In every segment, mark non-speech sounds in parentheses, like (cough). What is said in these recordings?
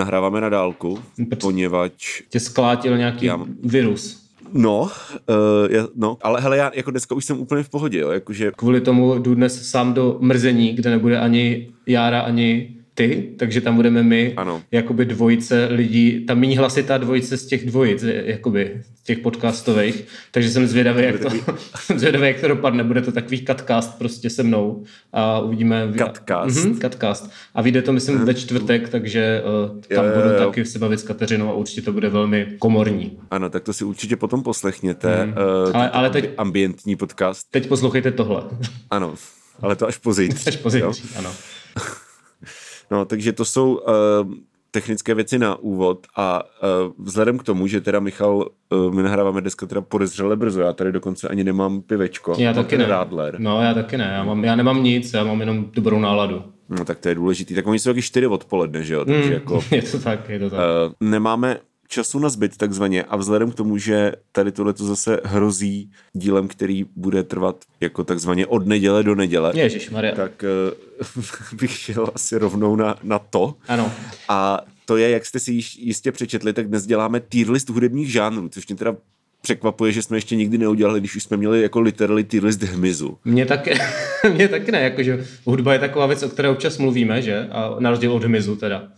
nahráváme na dálku, poněvadž... Tě sklátil nějaký já... virus. No, uh, no, ale hele, já jako dneska už jsem úplně v pohodě, jo, jakože... Kvůli tomu jdu dnes sám do mrzení, kde nebude ani Jára, ani ty, takže tam budeme my, ano. jakoby dvojice lidí, tam méně hlasitá dvojice z těch dvojic, jakoby těch podcastových, takže jsem zvědavý, jak to, (laughs) jsem zvědavý, jak to dopadne, bude to takový cutcast prostě se mnou a uvidíme. Cutcast. Mhm, cutcast. A vyjde to, myslím, ve čtvrtek, takže uh, tam jo, jo, jo. budu taky se bavit s Kateřinou a určitě to bude velmi komorní. Ano, tak to si určitě potom poslechněte. Hmm. Uh, ale, ale teď, ambientní podcast. Teď poslouchejte tohle. ano, ale to až pozítří. (laughs) až pozítří, ano. No, takže to jsou uh, technické věci na úvod a uh, vzhledem k tomu, že teda Michal, uh, my nahráváme dneska teda podezřele brzo, já tady dokonce ani nemám pivečko. Já taky ne. Rádler. No, já taky ne, já, mám, já nemám nic, já mám jenom dobrou náladu. No tak to je důležitý. Tak oni jsou taky čtyři odpoledne, že jo? Takže mm, jako, (laughs) je to tak, je to tak. Uh, nemáme času na zbyt takzvaně a vzhledem k tomu, že tady tohle to zase hrozí dílem, který bude trvat jako takzvaně od neděle do neděle, Ježišmarja. tak uh, (laughs) bych šel asi rovnou na, na to. Ano. A to je, jak jste si jistě přečetli, tak dnes děláme tier list hudebních žánrů, což mě teda překvapuje, že jsme ještě nikdy neudělali, když už jsme měli jako literally tier list hmyzu. Mně taky, (laughs) mě taky ne, jakože hudba je taková věc, o které občas mluvíme, že? A na rozdíl od hmyzu teda.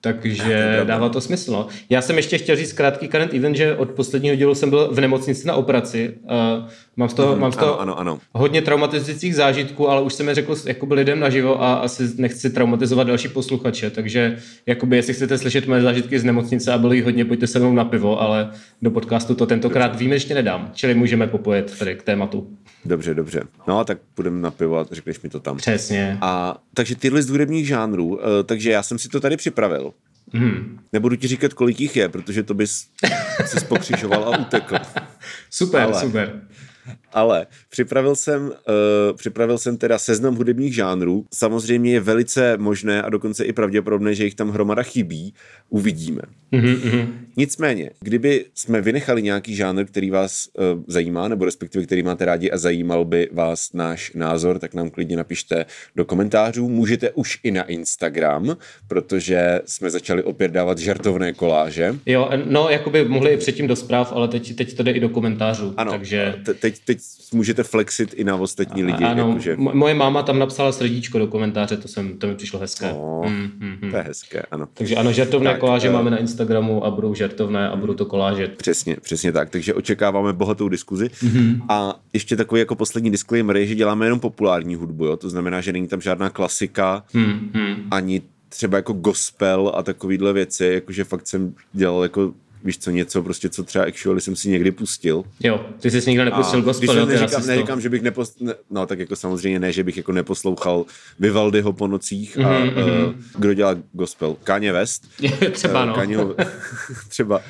Takže to dává to smysl. No. Já jsem ještě chtěl říct krátký current event, že od posledního dílu jsem byl v nemocnici na operaci. Uh, mám z toho, mm, mám z toho ano, ano, ano. hodně traumatizujících zážitků, ale už jsem je řekl jakoby lidem naživo a asi nechci traumatizovat další posluchače. Takže jakoby, jestli chcete slyšet moje zážitky z nemocnice a bylo jich hodně, pojďte se mnou na pivo, ale do podcastu to tentokrát výjimečně nedám. Čili můžeme popojet tady k tématu. Dobře, dobře. No, tak půjdeme na pivo a řekneš mi to tam. Přesně. A takže tyhle z hudebních žánrů, uh, takže já jsem si to tady připravil. Hmm. Nebudu ti říkat, kolik jich je, protože to bys se spokřižoval a utekl. (laughs) Super, Ale super. Ale připravil jsem, uh, připravil jsem teda seznam hudebních žánrů. Samozřejmě je velice možné a dokonce i pravděpodobné, že jich tam hromada chybí. Uvidíme. Mm-hmm. Nicméně, kdyby jsme vynechali nějaký žánr, který vás uh, zajímá, nebo respektive který máte rádi a zajímal by vás náš názor, tak nám klidně napište do komentářů. Můžete už i na Instagram, protože jsme začali opět dávat žartovné koláže. Jo, no, jakoby mohli i předtím do zpráv, ale teď, teď to jde i do komentářů. Ano, takže... teď, teď můžete flexit i na ostatní lidi. Ano, jakože... moje máma tam napsala srdíčko do komentáře, to, jsem, to mi přišlo hezké. Oh, mm, mm, mm. To je hezké, ano. Takže ano, žartovné tak, koláže uh... máme na Instagramu a budou žartovné a budou to koláže. Přesně, přesně tak. Takže očekáváme bohatou diskuzi. Mm-hmm. A ještě takový jako poslední disclaimer je, že děláme jenom populární hudbu, jo? to znamená, že není tam žádná klasika, mm-hmm. ani třeba jako gospel a takovýhle věci, jakože fakt jsem dělal jako víš co, něco prostě, co třeba actually jsem si někdy pustil. Jo, ty jsi nikdy nepustil gospel, jo, neříkám, neříkám, že bych nepos... Ne, no tak jako samozřejmě ne, že bych jako neposlouchal Vivaldiho po nocích a mm-hmm. uh, kdo dělá gospel? Kanye West. (laughs) třeba no. Kanyeho, (laughs) třeba,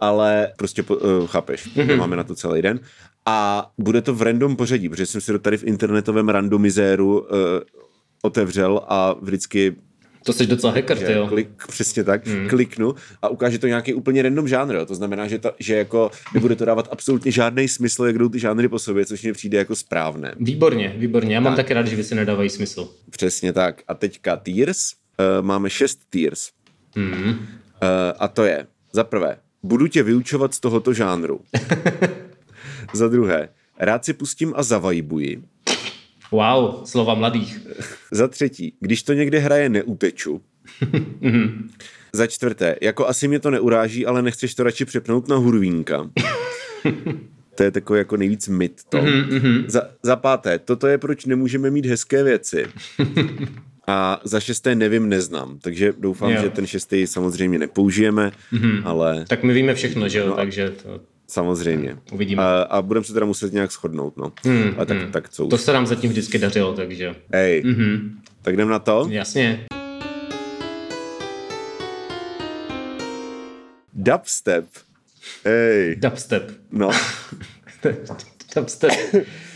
ale prostě uh, chápeš, mm-hmm. máme na to celý den. A bude to v random pořadí, protože jsem si to tady v internetovém randomizéru uh, otevřel a vždycky to jsi docela hacker, ty jo. Klik, přesně tak, mm. kliknu a ukáže to nějaký úplně random žánr, jo. to znamená, že, to, že jako nebude to dávat absolutně žádný smysl, jak jdou ty žánry po sobě, což mi přijde jako správné. Výborně, výborně, já tak. mám taky rád, že věci nedávají smysl. Přesně tak. A teďka tiers, uh, máme šest tiers. Mm. Uh, a to je, za prvé, budu tě vyučovat z tohoto žánru. (laughs) za druhé, rád si pustím a zavajbuji. Wow, slova mladých. Za třetí, když to někde hraje, neuteču. (laughs) Za čtvrté, jako asi mě to neuráží, ale nechceš to radši přepnout na hurvínka. (laughs) to je takový jako nejvíc mit to. Za, za páté, toto je proč nemůžeme mít hezké věci. (laughs) A za šesté nevím, neznám, takže doufám, jo. že ten šestý samozřejmě nepoužijeme, mm-hmm. ale... Tak my víme všechno, že jo, no, takže to... Samozřejmě. Uvidíme. A, a budeme se teda muset nějak shodnout, no. Hmm, Ale tak, hmm. tak co už. To se nám zatím vždycky dařilo, takže... Hej, mm-hmm. tak jdem na to? Jasně. Dubstep. Hej. Dubstep. No. (laughs) Dubstep.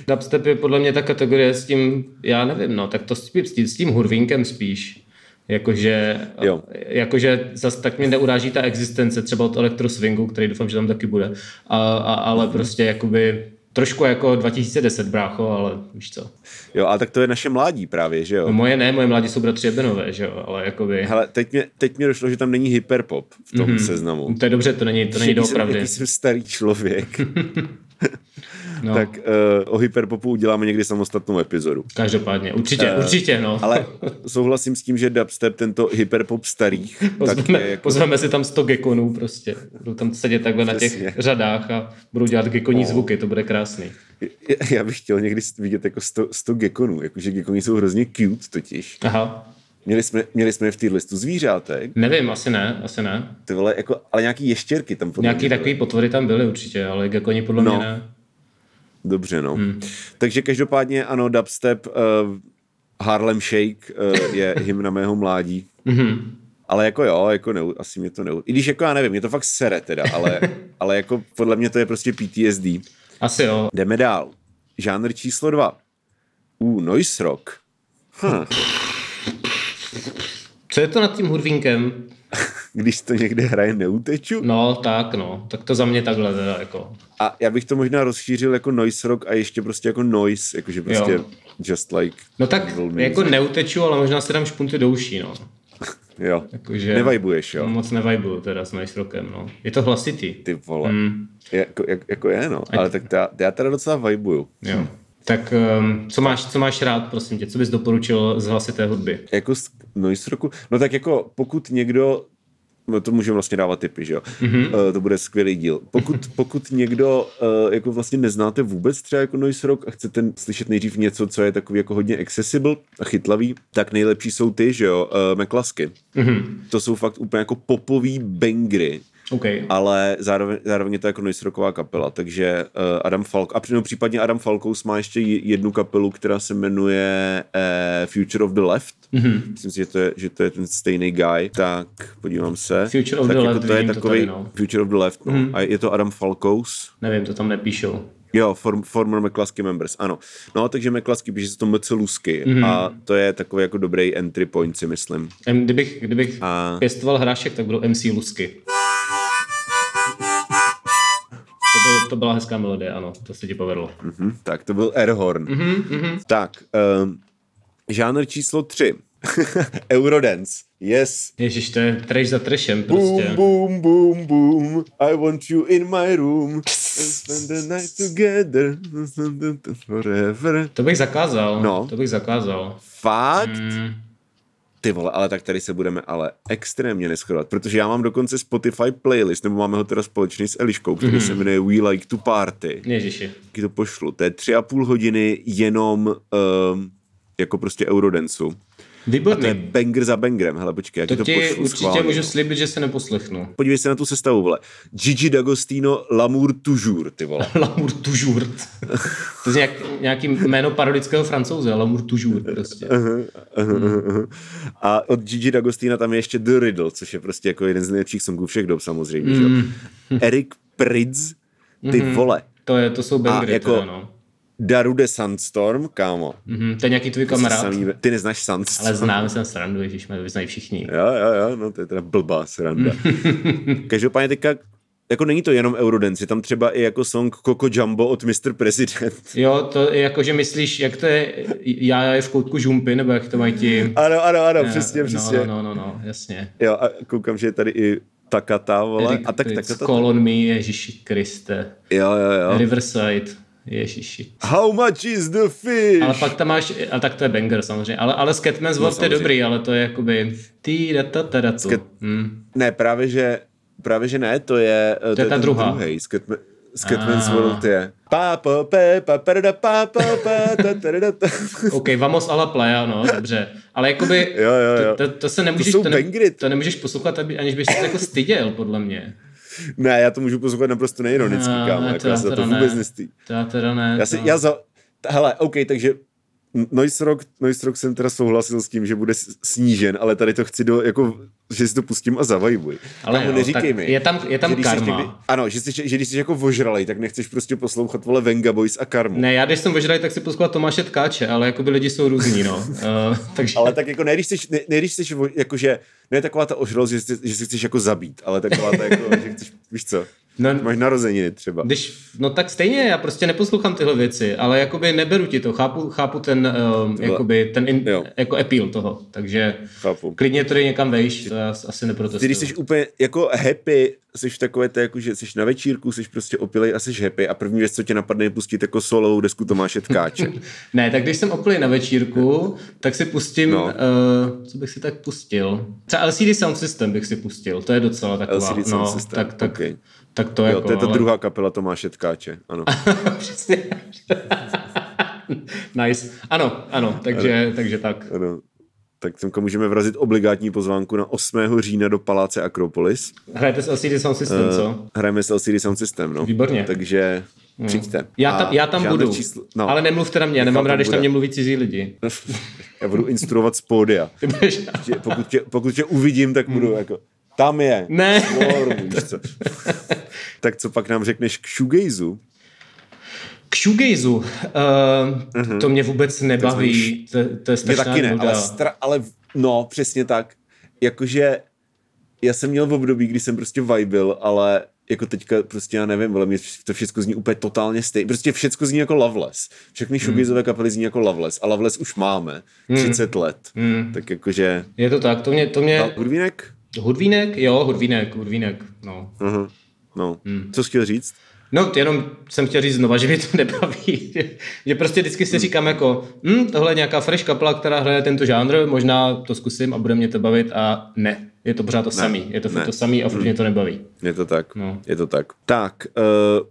Dubstep je podle mě ta kategorie s tím, já nevím, no, tak to s tím, s tím hurvínkem spíš. Jakože, jo. jakože zase tak mě neuráží ta existence třeba od elektroswingu, který doufám, že tam taky bude, a, a, ale mm-hmm. prostě jakoby Trošku jako 2010, brácho, ale víš co. Jo, ale tak to je naše mládí právě, že jo? No moje ne, moje mladí jsou bratři Ebenové, že jo, ale jakoby... Hele, teď mě, teď mě došlo, že tam není hyperpop v tom mm-hmm. seznamu. To je dobře, to není, to není doopravdy. Jaký jsem starý člověk. (laughs) no. tak uh, o hyperpopu uděláme někdy samostatnou epizodu. Každopádně, určitě, uh, určitě, no. ale souhlasím s tím, že dubstep, tento hyperpop starých, pozveme, tak jako... pozveme si tam 100 gekonů prostě. Budou tam sedět takhle Přesně. na těch řadách a budou dělat gekoní oh. zvuky, to bude krásný. Já bych chtěl někdy vidět jako 100, 100 gekonů, jakože gekoni jsou hrozně cute totiž. Aha. Měli jsme, měli jsme v té listu zvířátek. Nevím, asi ne, asi ne. Ty vole, jako, ale nějaký ještěrky tam podle Nějaký takový potvory tam byly určitě, ale gekoni podle no. mě ne. Dobře, no. Hmm. Takže každopádně ano, dubstep, uh, Harlem Shake uh, je (laughs) hymna mého mládí. Mm-hmm. Ale jako jo, jako ne, asi mě to ne... I když jako já nevím, mě to fakt sere teda, ale, (laughs) ale jako podle mě to je prostě PTSD. Asi jo. Jdeme dál. Žánr číslo dva. U noise rock. Huh. Co je to nad tím hurvínkem? (laughs) Když to někde hraje neuteču? No, tak no. Tak to za mě takhle teda jako. A já bych to možná rozšířil jako noise rock a ještě prostě jako noise, jakože prostě jo. just like... No tak jako neuteču, ale možná si dám špunty douší, no. (laughs) jo. Jakože Nevajbuješ, jo? Moc nevajbuju teda s noise rockem, no. Je to hlasitý. Ty vole. Mm. Jako, jak, jako je, no. Ale tak já, já teda docela vajbuju. Jo. Hm. Tak um, co, máš, co máš rád, prosím tě? Co bys doporučil z hlasité hudby? Jako z noise rocku? No tak jako pokud někdo to můžeme vlastně dávat typy, že jo? Mm-hmm. Uh, to bude skvělý díl. Pokud, (laughs) pokud někdo uh, jako vlastně neznáte vůbec třeba jako noise rock a chcete slyšet nejdřív něco, co je takový jako hodně accessible a chytlavý, tak nejlepší jsou ty, že jo, uh, McClasky. Mm-hmm. To jsou fakt úplně jako popový bangry, Okay. Ale zároveň, zároveň je to jako noise rocková kapela, takže uh, Adam Falk, a no, případně Adam Falkous má ještě jednu kapelu, která se jmenuje uh, Future of the Left. Mm-hmm. Myslím si, že to, je, že to je ten stejný guy. Tak, podívám se. Future of tak the jako Left, to je takový to tady, no. Future of the Left, no. Mm-hmm. A je to Adam Falkous. Nevím, to tam nepíšou. Jo, form, former McCluskey members, ano. No, takže McCluskey píše se to MC Lusky mm-hmm. a to je takový jako dobrý entry point, si myslím. Kdybych, kdybych a... pěstoval hrášek, tak budou MC Lusky. Byl, to byla hezká melodie, ano, to se ti povedlo. Mm-hmm, tak to byl Airhorn. Mm-hmm, mm-hmm. Tak, um, žánr číslo tři. (laughs) Eurodance. Yes. Ježiš, to je trash za trashem prostě. Boom, boom, boom, boom. I want you in my room. Spend the night together. Forever. To bych zakázal. No. To bych zakázal. Fakt? Mm. Ty vole, ale tak tady se budeme ale extrémně neschodovat, protože já mám dokonce Spotify playlist, nebo máme ho teda společný s Eliškou, který mm-hmm. se jmenuje We Like to Party. Ježiši. Taky to pošlu. To je tři a půl hodiny jenom um, jako prostě Eurodancu. Výborný. A to je banger za bangerem. Hele, počkej, jak to, to ti pošlu určitě schválně, můžu slíbit, že se neposlechnu. Podívej se na tu sestavu, vole. Gigi D'Agostino, L'amour toujours, ty vole. (laughs) L'amour toujours. to je nějak, nějaký jméno parodického francouze, L'amour toujours prostě. Uh-huh, uh-huh, uh-huh. A od Gigi D'Agostino tam je ještě The Riddle, což je prostě jako jeden z nejlepších songů všech dob samozřejmě. Mm. Že? Eric Pridz, ty mm-hmm. vole. To, je, to jsou bangery, jako, teda, no. Darude Sandstorm, kámo. Mm-hmm, to je nějaký tvůj kamarád. Samý, ty neznáš Sandstorm. Ale znám, jsem srandu, ježiš, mě znají všichni. Jo, jo, jo, no to je teda blbá sranda. (laughs) Každopádně teďka jako není to jenom Eurodance, je tam třeba i jako song Coco Jumbo od Mr. President. (laughs) Jo, to je jako, že myslíš, jak to je, já je v koutku žumpy, nebo jak to mají ti... Ano, ano, ano, ne, přesně, no, přesně. No, no, no, no, jasně. Jo, a koukám, že je tady i Takata, vole. a tak Takata. Call on me, Ježíši Kriste. Jo, jo, jo. Riverside. Ježiši. How much is the fish? Ale pak tam máš, a tak to je banger samozřejmě, ale, ale Scatman's no, je dobrý, ale to je jakoby tý, da, ta, ta, da, tu. Hmm. Ne, právě že, právě že ne, to je, to, to je ta druhá. Druhý, Scatman, Scatman's ah. World je. Pepa, perda, pa, ta, ta, ta. (laughs) OK, vamos a la playa, no, dobře. Ale jakoby, jo, jo, jo. To, to, to, se nemůžeš, to, to, ne, to nemůžeš poslouchat, aniž bys se jako styděl, podle mě. Ne, já to můžu poslouchat naprosto neironicky, no, kámo, jako já se to vůbec ne. nestý. To já teda ne. Já, si, já za, hele, OK, takže Noise Rock, Noise Rock jsem teda souhlasil s tím, že bude snížen, ale tady to chci do, jako, že si to pustím a zavajbuj. Ale Kamu, jo, neříkej mi. Je tam, je tam karma. Někdy, ano, že, jsi, že když jsi jako vožralej, tak nechceš prostě poslouchat vole Venga Boys a karmu. Ne, já když jsem vožralej, tak si poslouchat Tomáše Tkáče, ale jako by lidi jsou různí, no. uh, (laughs) takže... Ale tak jako ne, když jsi, ne, ne, když jsi jako, že ne taková ta ožralost, že, že si chceš jako zabít, ale taková ta jako, že chceš, víš co. No, Máš narozeniny třeba. Když, no tak stejně, já prostě neposlouchám tyhle věci, ale jakoby neberu ti to, chápu, chápu ten, uh, jakoby ten in, jako appeal toho, takže chápu. klidně to někam vejš, to já asi neprotestuju. Ty když jsi úplně jako happy, jsi v takové té, jako, že jsi na večírku, jsi prostě opilej a jsi happy a první věc, co tě napadne, je pustit jako solovou desku Tomáše Tkáče. (laughs) ne, tak když jsem opilej na večírku, tak si pustím, no. uh, co bych si tak pustil? Třeba LCD Sound System bych si pustil, to je docela taková, LCD no, Sound System. tak, tak, okay. tak to jo, jako, to je ta ale... druhá kapela Tomáše Tkáče, ano. (laughs) Přesně. (laughs) nice. Ano, ano, takže, ano. takže tak. Ano tak semka můžeme vrazit obligátní pozvánku na 8. října do Paláce Akropolis. Hrajete s LCD Sound System, uh, co? Hrajeme s LCD Sound System, no. Výborně. Takže hmm. přijďte. Já tam, já tam budu, číslo, no, ale nemluvte na mě, nemám rád, když na mě mluví cizí lidi. (laughs) já budu instruovat z pódia. (laughs) pokud, tě, pokud tě uvidím, tak budu hmm. jako, tam je. Ne. Slor, co. (laughs) tak co pak nám řekneš k shoegazu? K shoegazu, uh, uh-huh. to mě vůbec nebaví, to, to je strašná taky ne, ale, stra- ale no, přesně tak. Jakože já jsem měl v období, kdy jsem prostě vibil, ale jako teďka prostě já nevím, ale mě to všechno zní úplně totálně stejně. Prostě všechno zní jako Loveless. Všechny hmm. shoegazové kapely zní jako Loveless a Loveless už máme 30 hmm. let. Hmm. Tak jakože... Je to tak, to mě... To mě... Hudvínek? Hudvínek? Jo, Hudvínek, Hudvínek, no. Uh-huh. No, hmm. co jsi chtěl říct? No, jenom jsem chtěl říct znova, (laughs) že mě to nebaví. že prostě vždycky si říkám jako, hm, tohle je nějaká fresh kapela, která hraje tento žánr, možná to zkusím a bude mě to bavit a ne. Je to pořád to ne, samý. Je to ne. to samý a furt hmm. mě to nebaví. Je to tak. No. Je to tak. Tak, uh,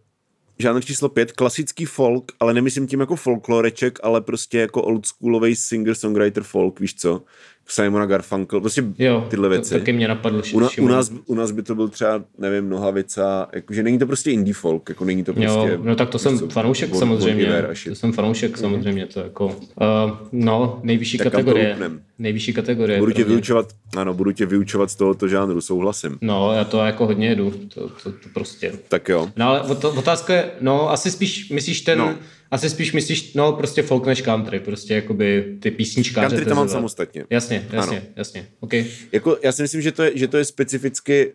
žánr číslo pět, klasický folk, ale nemyslím tím jako folkloreček, ale prostě jako oldschoolový singer-songwriter folk, víš co? Simona Garfunkel, prostě jo, tyhle věci. To, taky mě napadlo. U, na, u, nás, u nás by to byl třeba, nevím, Nohavica, jakože není to prostě indie folk, jako není to prostě... Jo, no tak to jsem fanoušek bod, samozřejmě, to jsem fanoušek mm-hmm. samozřejmě, to jako, uh, no, nejvyšší tak kategorie, nejvyšší kategorie. Budu tě vyučovat, ano, budu tě vyučovat z tohoto žánru, souhlasím. No, já to jako hodně jedu, to, to, to prostě. Tak jo. No ale otázka je, no, asi spíš myslíš ten... No asi spíš myslíš, no prostě folk než country, prostě jakoby ty písničkáře. Country to mám samostatně. Jasně, jasně, ano. jasně, okay. Jako, já si myslím, že to je, že to je specificky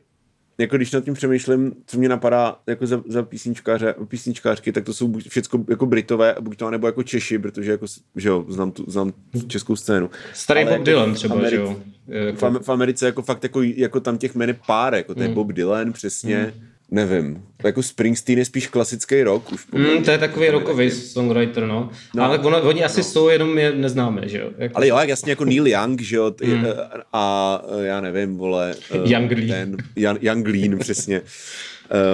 jako když nad tím přemýšlím, co mě napadá jako za, za písničkáře, písničkářky, tak to jsou všechno jako Britové, buď to nebo jako Češi, protože jako, že jo, znám, tu, znám českou scénu. Starý Ale Bob jako Dylan třeba, Ameri- že jo. Jako... V, v, Americe jako fakt jako, jako tam těch jmen pár, jako to je mm. Bob Dylan přesně, mm nevím, jako Springsteen je spíš klasický rock už. Mm, to je takový rockový songwriter, no. no. Ale ono, oni asi no. jsou, jenom je neznáme, že jo. Jako... Ale jo, jak jasně jako Neil Young, že jo, mm. a já nevím, vole. Young Lean. Ten, Young Lean, přesně.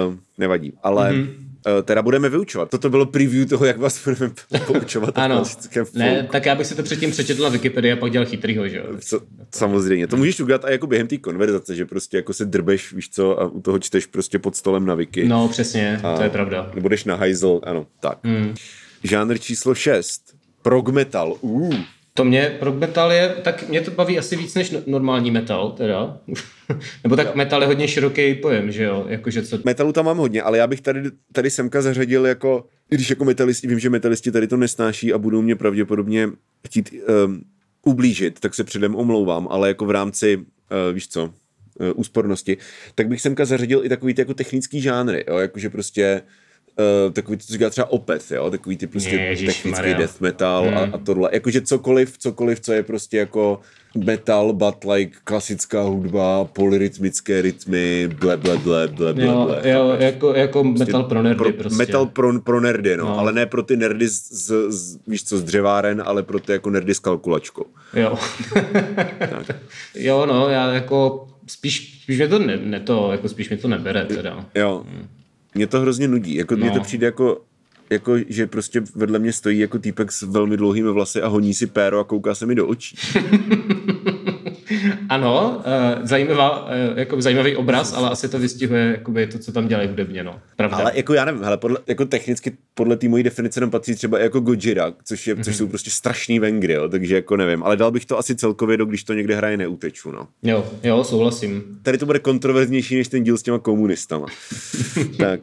Uh, nevadí, ale... Mm-hmm Eh, teda budeme vyučovat. Toto bylo preview toho, jak vás budeme poučovat ano. Ne, tak já bych si to předtím přečetl na Wikipedii a pak dělal chytrýho, že jo? Co, samozřejmě. To můžeš udělat a jako během té konverzace, že prostě jako se drbeš, víš co, a u toho čteš prostě pod stolem na Wiki. No, přesně, a to je pravda. Budeš na hajzl, ano, tak. Hmm. Žánr číslo 6. Prog metal. Uh. To mě, prog metal je, tak mě to baví asi víc než normální metal, teda. (laughs) Nebo tak jo. metal je hodně široký pojem, že jo? Jakože co... Metalu tam mám hodně, ale já bych tady, tady semka zařadil jako, když jako metalisti, vím, že metalisti tady to nesnáší a budou mě pravděpodobně chtít um, ublížit, tak se předem omlouvám, ale jako v rámci, uh, víš co, uh, úspornosti, tak bych semka zařadil i takový ty jako technický žánry, jo? jakože prostě uh, takový, co říká třeba opet, jo, takový ty prostě Ježiš, technický Maria. death metal hmm. a, a tohle. Jakože cokoliv, cokoliv, co je prostě jako metal, but like klasická hudba, polyrytmické rytmy, ble, ble, ble, ble, ble, jo, ble. Jo, jako, jako prostě metal pro nerdy pro, prostě. Metal pro, pro nerdy, no, no, ale ne pro ty nerdy z, z, z, víš co, z dřeváren, ale pro ty jako nerdy s kalkulačkou. Jo. (laughs) jo, no, já jako spíš, spíš mě to ne, ne to, jako spíš mě to nebere teda. Jo. Hmm mě to hrozně nudí. Jako, no. Mně to přijde jako, jako, že prostě vedle mě stojí jako týpek s velmi dlouhými vlasy a honí si péro a kouká se mi do očí. (laughs) ano, uh, zajímavá, uh, jako zajímavý obraz, ale asi to vystihuje jakoby, to, co tam dělají hudebně, no. Pravda. Ale jako já nevím, hele, podle, jako technicky podle té mojí definice tam patří třeba jako Gojira, což, je, mm-hmm. což mhm. jsou prostě strašný vengry, jo, takže jako nevím, ale dal bych to asi celkově do, když to někde hraje neuteču, no. Jo, jo, souhlasím. Tady to bude kontroverznější než ten díl s těma komunistama. (laughs) tak,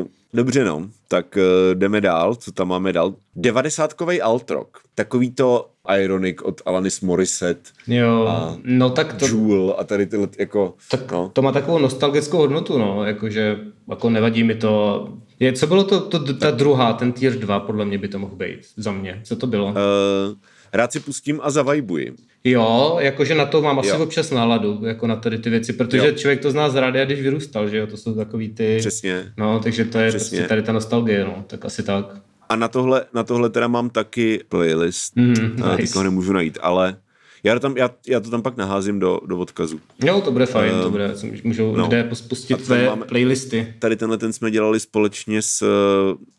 uh, Dobře no, tak uh, jdeme dál, co tam máme dál. Devadesátkový alt rock, takový to, Ironic od Alanis Morissette, Jo, A no tak to, Jewel a tady tyhle jako, tak no. to má takovou nostalgickou hodnotu, no, jakože jako nevadí mi to. Je, co bylo to, to, ta druhá, ten tier 2, podle mě by to mohl být za mě. Co to bylo? Uh, rád si pustím a zavajbuji. jo, jakože na to mám asi jo. občas náladu, jako na tady ty věci, protože Jo. člověk to zná z rádia, když vyrůstal, že jo, to jsou takový ty... Přesně. No, takže to je Přesně. prostě tady ta nostalgie, no, tak asi tak. A na tohle, na tohle teda mám taky playlist, mm, nice. teď ho nemůžu najít, ale já to tam, já, já to tam pak naházím do, do odkazu. Jo, to bude fajn, to bude, můžou no. lidé A spustit tam tvé máme- playlisty. Tady tenhle ten jsme dělali společně s uh,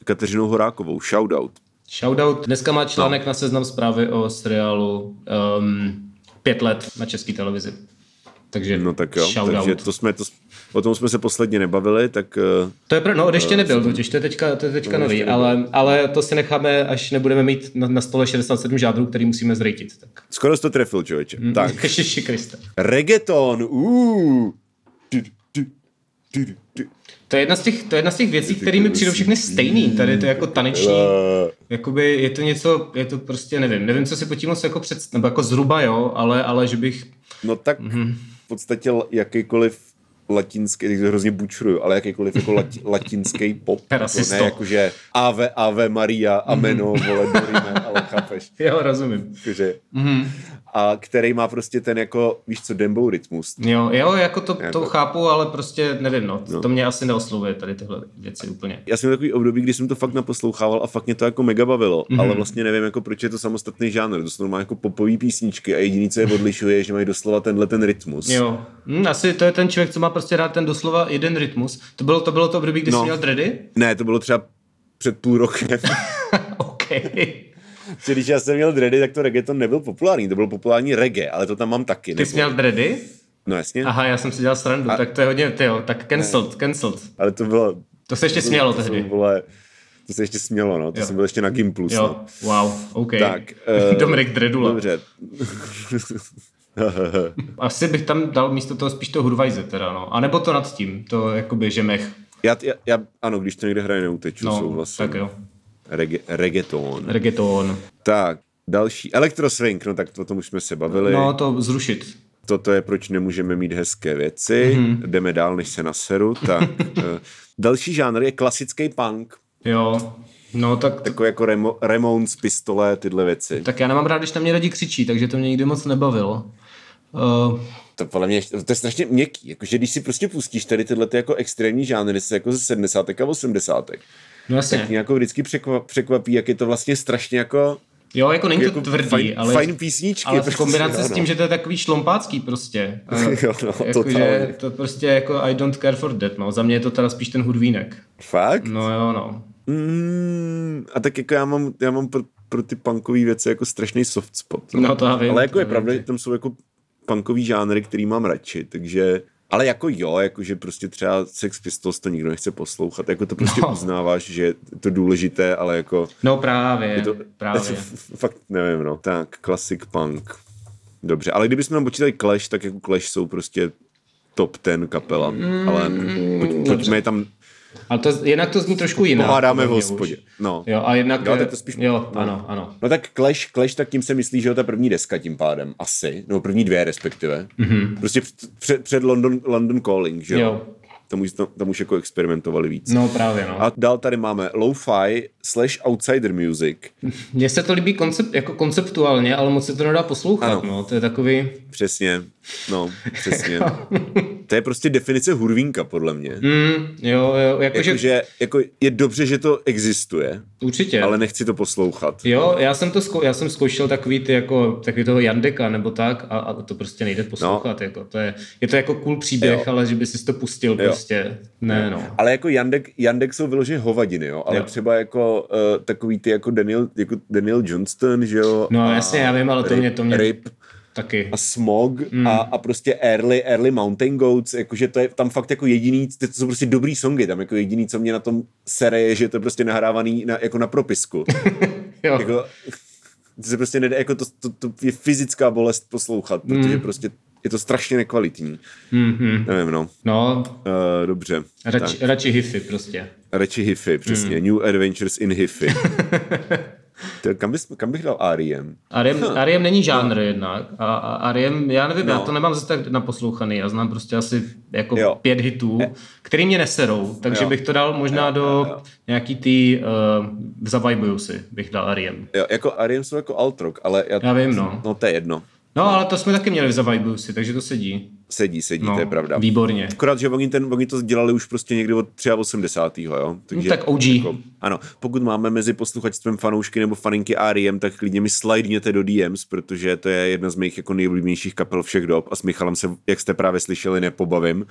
Kateřinou Horákovou, shoutout. Shoutout. Dneska má No. článek na seznam zprávy o seriálu um, pět let na české televizi. Takže No tak jo, shoutout. takže to jsme, to, o tom jsme se posledně nebavili, tak uh, To je pro, no, ještě nebyl totiž, to je teďka, to je teďka No, nový, ale, ale to si necháme, až nebudeme mít na, na stole 67 žádrů, který musíme zrejtit. Tak. skoro jsi to trefil, člověče. Mm. Tak, (laughs) Ježiši Kriste. reggaeton. To je jedna z těch, to je jedna z těch věcí, které mi přijdou všechny stejný. Tady je to jako taneční, Eh, jakoby je to něco, je to prostě, nevím, nevím, co si pod tím moc jako před, nebo jako zhruba, jo, ale, ale že bych, No tak Mhm. v podstatě jakýkoliv latinský, teď to hrozně bučruju, ale jakýkoliv jako lati, (laughs) latinský pop. Rasisto. ne jakože Ave, Ave Maria, Ameno, vole, dorime, ale. (laughs) jo, rozumím. Jakože, a který má prostě ten jako, víš co, dembou rytmus. Jo, jo, jako to, Jako- to chápu, ale prostě nevím, no, to mě asi neoslovuje tady tyhle věci úplně. Já jsem měl takový období, kdy jsem to fakt naposlouchával a fakt mě to jako mega bavilo, Mhm. mm-hmm. ale vlastně nevím, jako proč je to samostatný žánr. To jsou normálně jako popový písničky a jediný, co je odlišuje, je, že mají doslova tenhle ten rytmus. Jo, hm, asi to je ten člověk, co má prostě rád ten doslova jeden rytmus. To bylo to, bylo to období, kdy No. jsi měl dready? Ne, to bylo třeba před půl rokem. (laughs) OK. Že když já jsem měl dready, tak to reggaeton nebyl populární, to byl populární reggae, ale to tam mám taky. Ty jsi měl dready? No jasně, Aha, já jsem si dělal srandu, A- tak to je hodně, ty jo, tak cancelled, cancelled. ale to bylo... To se ještě smělo to, tehdy. To, vole, to se ještě smělo, no. To Jo. jsem byl ještě na Gimplus, Jo, no. wow, OK. Tak, (laughs) eh, Dominik Dredula. Dobře. (laughs) Asi bych tam dal místo toho spíš to Hurvajze teda, no. A nebo to nad tím, to jakoby žemech. já, já, já, ano, když to někde hraje neuteču, No, souhlasím. tak jo. Rege, reggaeton. Reggaeton. Tak, další. Elektroswing, no tak to o tom už jsme se bavili. No, to zrušit. Toto je, proč nemůžeme mít hezké věci. Mhm. Mm-hmm. Jdeme dál, než se naseru. Tak, (laughs) eh, další žánr je klasický punk. Jo. No, tak, Takový jako Remo, Ramones, pistole, tyhle věci. tak já nemám rád, když na mě lidi křičí, takže to mě nikdy moc nebavilo. Uh, To podle mě, to je strašně měkký, jakože když si prostě pustíš tady tyhle ty jako extrémní žánry se jako ze 70. a 80. no jasně. tak mě jako vždycky překvapí, jak je to vlastně strašně jako, Jo, jako není to jako tvrdý, fajn, ale, fajn písničky. ale v prostě, kombinaci jo, s tím, že to je takový šlompácký prostě. (laughs) Jo, no, jakože totálně. to prostě jako I don't care for that, no. Za mě je to teda spíš ten hudvínek. Fakt? No jo, no. Mm, a tak jako já mám, já mám pro, pro ty punkové věci jako strašný soft spot. No to já vím. Ale jako to je pravda, že tam jsou jako punkový žánry, který mám radši, takže... Ale jako jo, jakože prostě třeba Sex Pistols to nikdo nechce poslouchat, jako to prostě No. uznáváš, že je to důležité, ale jako... No právě, Je to, právě. (laughs) Fakt nevím, no. Tak, classic punk. Dobře, ale kdybychom tam počítali Clash, tak jako Clash jsou prostě top ten kapela, Mm, ale pojď, pojďme je tam, Ale to, jinak to zní trošku jinak. pohádáme v hospodě. No. Jo, a jednak... Jo, to spíš- Jo, no. ano, ano. No tak Clash, Clash, tak tím se myslí, že jo, ta první deska tím pádem, asi, nebo první dvě respektive. Mm-hmm. Prostě před, před, London, London Calling, že jo. Jo. Tam už, tam, tam už jako experimentovali víc. No právě, no. A dál tady máme lo-fi slash outsider music. (laughs) Mně se to líbí koncept, jako konceptuálně, ale moc se to nedá poslouchat, Ano. no. To je takový... Přesně, no, přesně. (laughs) to je prostě definice hurvínka, podle mě. Mm, jo, jo, jakože... Jakože jako je dobře, že to existuje, Určitě. ale nechci to poslouchat. Jo, já jsem to zkou- já jsem zkoušel takový ty jako takový toho Jandeka nebo tak a, a to prostě nejde poslouchat, no. jako to je, je to jako cool příběh, Jo. ale že by si to pustil prostě, ne no. Ale jako Jandek, Jandek jsou vyloženě hovadiny, jo? ale Jo. třeba jako uh, takový ty jako Daniel, jako Daniel Johnston, že jo? No a jasně, já vím, ale to mě, to mě Rip taky. a Smog mm. a, a prostě Early, Early Mountain Goats, jakože to je tam fakt jako jediný, to jsou prostě dobrý songy, tam jako jediný, co mě na tom sere, je, že to je prostě nahrávaný na, jako na propisku. (laughs) Jo. jako, to se prostě nedá, jako to, to, to je fyzická bolest poslouchat, protože prostě je to strašně nekvalitní. Mm-hmm. Nevím, no. No, Uh, dobře. radši, radši hify prostě. Radši hify, přesně. Mm. New Adventures in hify. (laughs) To, kam, bys, kam bych dal R.E.M.? R.E.M. R.E.M. není žánr jednak. A, a R.E.M. já nevím, No. já to nemám zase tak naposlouchaný. Já znám prostě asi jako Jo. pět hitů, který mě neserou. Takže Jo. bych to dal možná Jo, do jo, jo. nějaký tý uh, zavajbuju si, bych dal R.E.M. Jo, jako R.E.M. jsou jako alt rock, ale já, Já vím, no. no to je jedno. No, ale to jsme taky měli v zavajbuju si, takže to sedí. Sedí, sedí, No, to je pravda. výborně. Akorát, že oni, ten, oni to dělali už prostě někdy od 83. jo? Takže, No, tak OG. Jako, ano, pokud máme mezi posluchačstvem fanoušky nebo faninky R.E.M., tak klidně mi slidněte do DMs, protože to je jedna z mých jako nejoblíbenějších kapel všech dob a s Michalem se, jak jste právě slyšeli, nepobavím.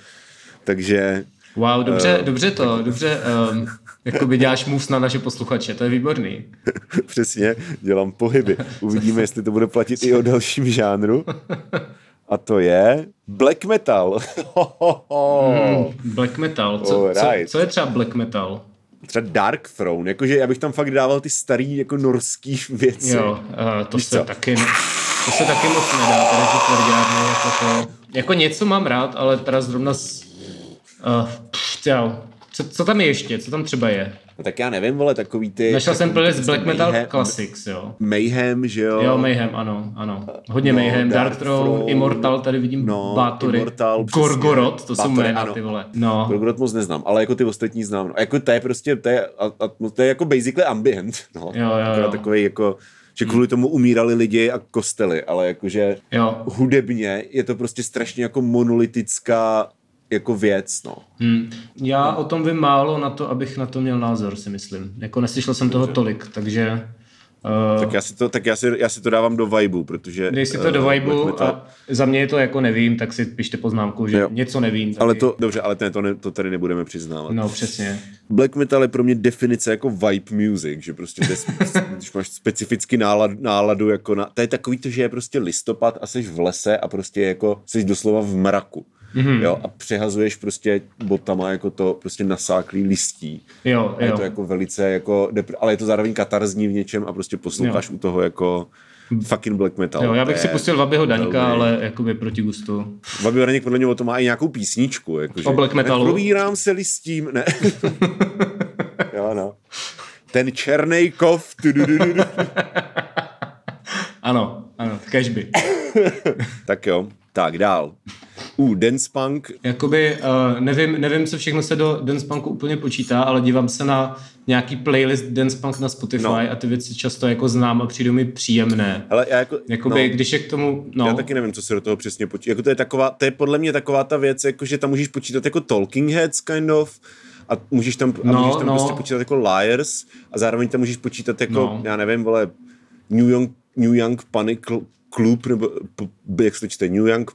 Takže Wow, dobře, Eh, dobře to, dobře, um, jakoby děláš moves na naše posluchače, to je výborný. (laughs) přesně dělám pohyby. Uvidíme, (laughs) jestli to bude platit i o dalším žánru. A to je black metal. Hmm, (laughs) black metal, co, co, Alright. co je třeba black metal? Třeba Dark Throne, jakože já bych tam fakt dával ty starý jako norský věci. Jo, uh, to Víš se co? taky, to se taky moc nedá, teda ti tvrdě, jako, to, jako něco mám rád, ale teda zrovna s, uh, pff, jo, co, co tam je ještě, co tam třeba je? No tak já nevím, vole, takový ty... Našel jsem playlist Black Metal Mayhem, Classics, jo. Mayhem, že jo? Jo, Mayhem, ano, ano. Hodně No, Mayhem, Dark, Dark Throne, Throne, Immortal, tady vidím no, Bátory. Immortal, přesně. Gorgoroth, to jsou jména, ano. ty vole. No, Gorgoroth moc neznám, ale jako ty ostatní znám. No. Jako to je prostě, to je, a, a, no, to je jako basically ambient. (laughs) No. Jo, jo, jo. takový jako, že kvůli tomu umírali lidi a kostely, ale jakože jo. hudebně je to prostě strašně jako monolitická jako věc, no. Hm. Já o tom vím málo na to, abych na to měl názor, si myslím. Jako neslyšel jsem toho tolik, takže... Uh, Tak já si to, tak já si, já si to dávám do vibu, protože... Dej si to eh, do vibu metal- a za mě je to jako nevím, tak si pište poznámku, že Jo. něco nevím. Taky. Ale to, dobře, ale to, ne, to tady nebudeme přiznávat. No přesně. Black metal je pro mě definice jako vibe music, že prostě to spe- když máš specificky nálad, náladu jako na, to je takový to, že je prostě listopad a jsi v lese a prostě jako jsi doslova v mraku. Mhm. Mm-hmm. Jo, a přehazuješ prostě botama jako to prostě nasáklý listí. Jo, A je jo. to jako velice jako, ale je to zároveň katarzní v něčem a prostě posloucháš u toho jako fucking black metal. Jo, já bych si pustil Vabyho Daňka, velmi- ale jakoby proti gustu. Babi Oraněk podle něho to má i nějakou písničku. Jako, O black metalu? Probírám se listím, ne. (laughs) jo, no. Ten černý kov. Ano, ano, cashby. (laughs) tak jo, tak dál. U Dance Punk, Jakoby, uh, nevím, nevím, co všechno se do Dance Punku úplně počítá, ale dívám se na nějaký playlist Dance Punk na Spotify No. a ty věci často jako znám a přijdou mi příjemné. ale já jako, Jakoby, no, když je k tomu, no, já taky nevím, co se do toho přesně počítá. Jako to je taková, to je podle mě taková ta věc, jako že tam můžeš počítat jako Talking Heads kind of, a můžeš tam, a No, můžeš tam no. prostě počítat jako Liars a zároveň tam můžeš počítat jako, No. já nevím, vole, New Young, New Young Panic Club, nebo jak se to čte, New Young,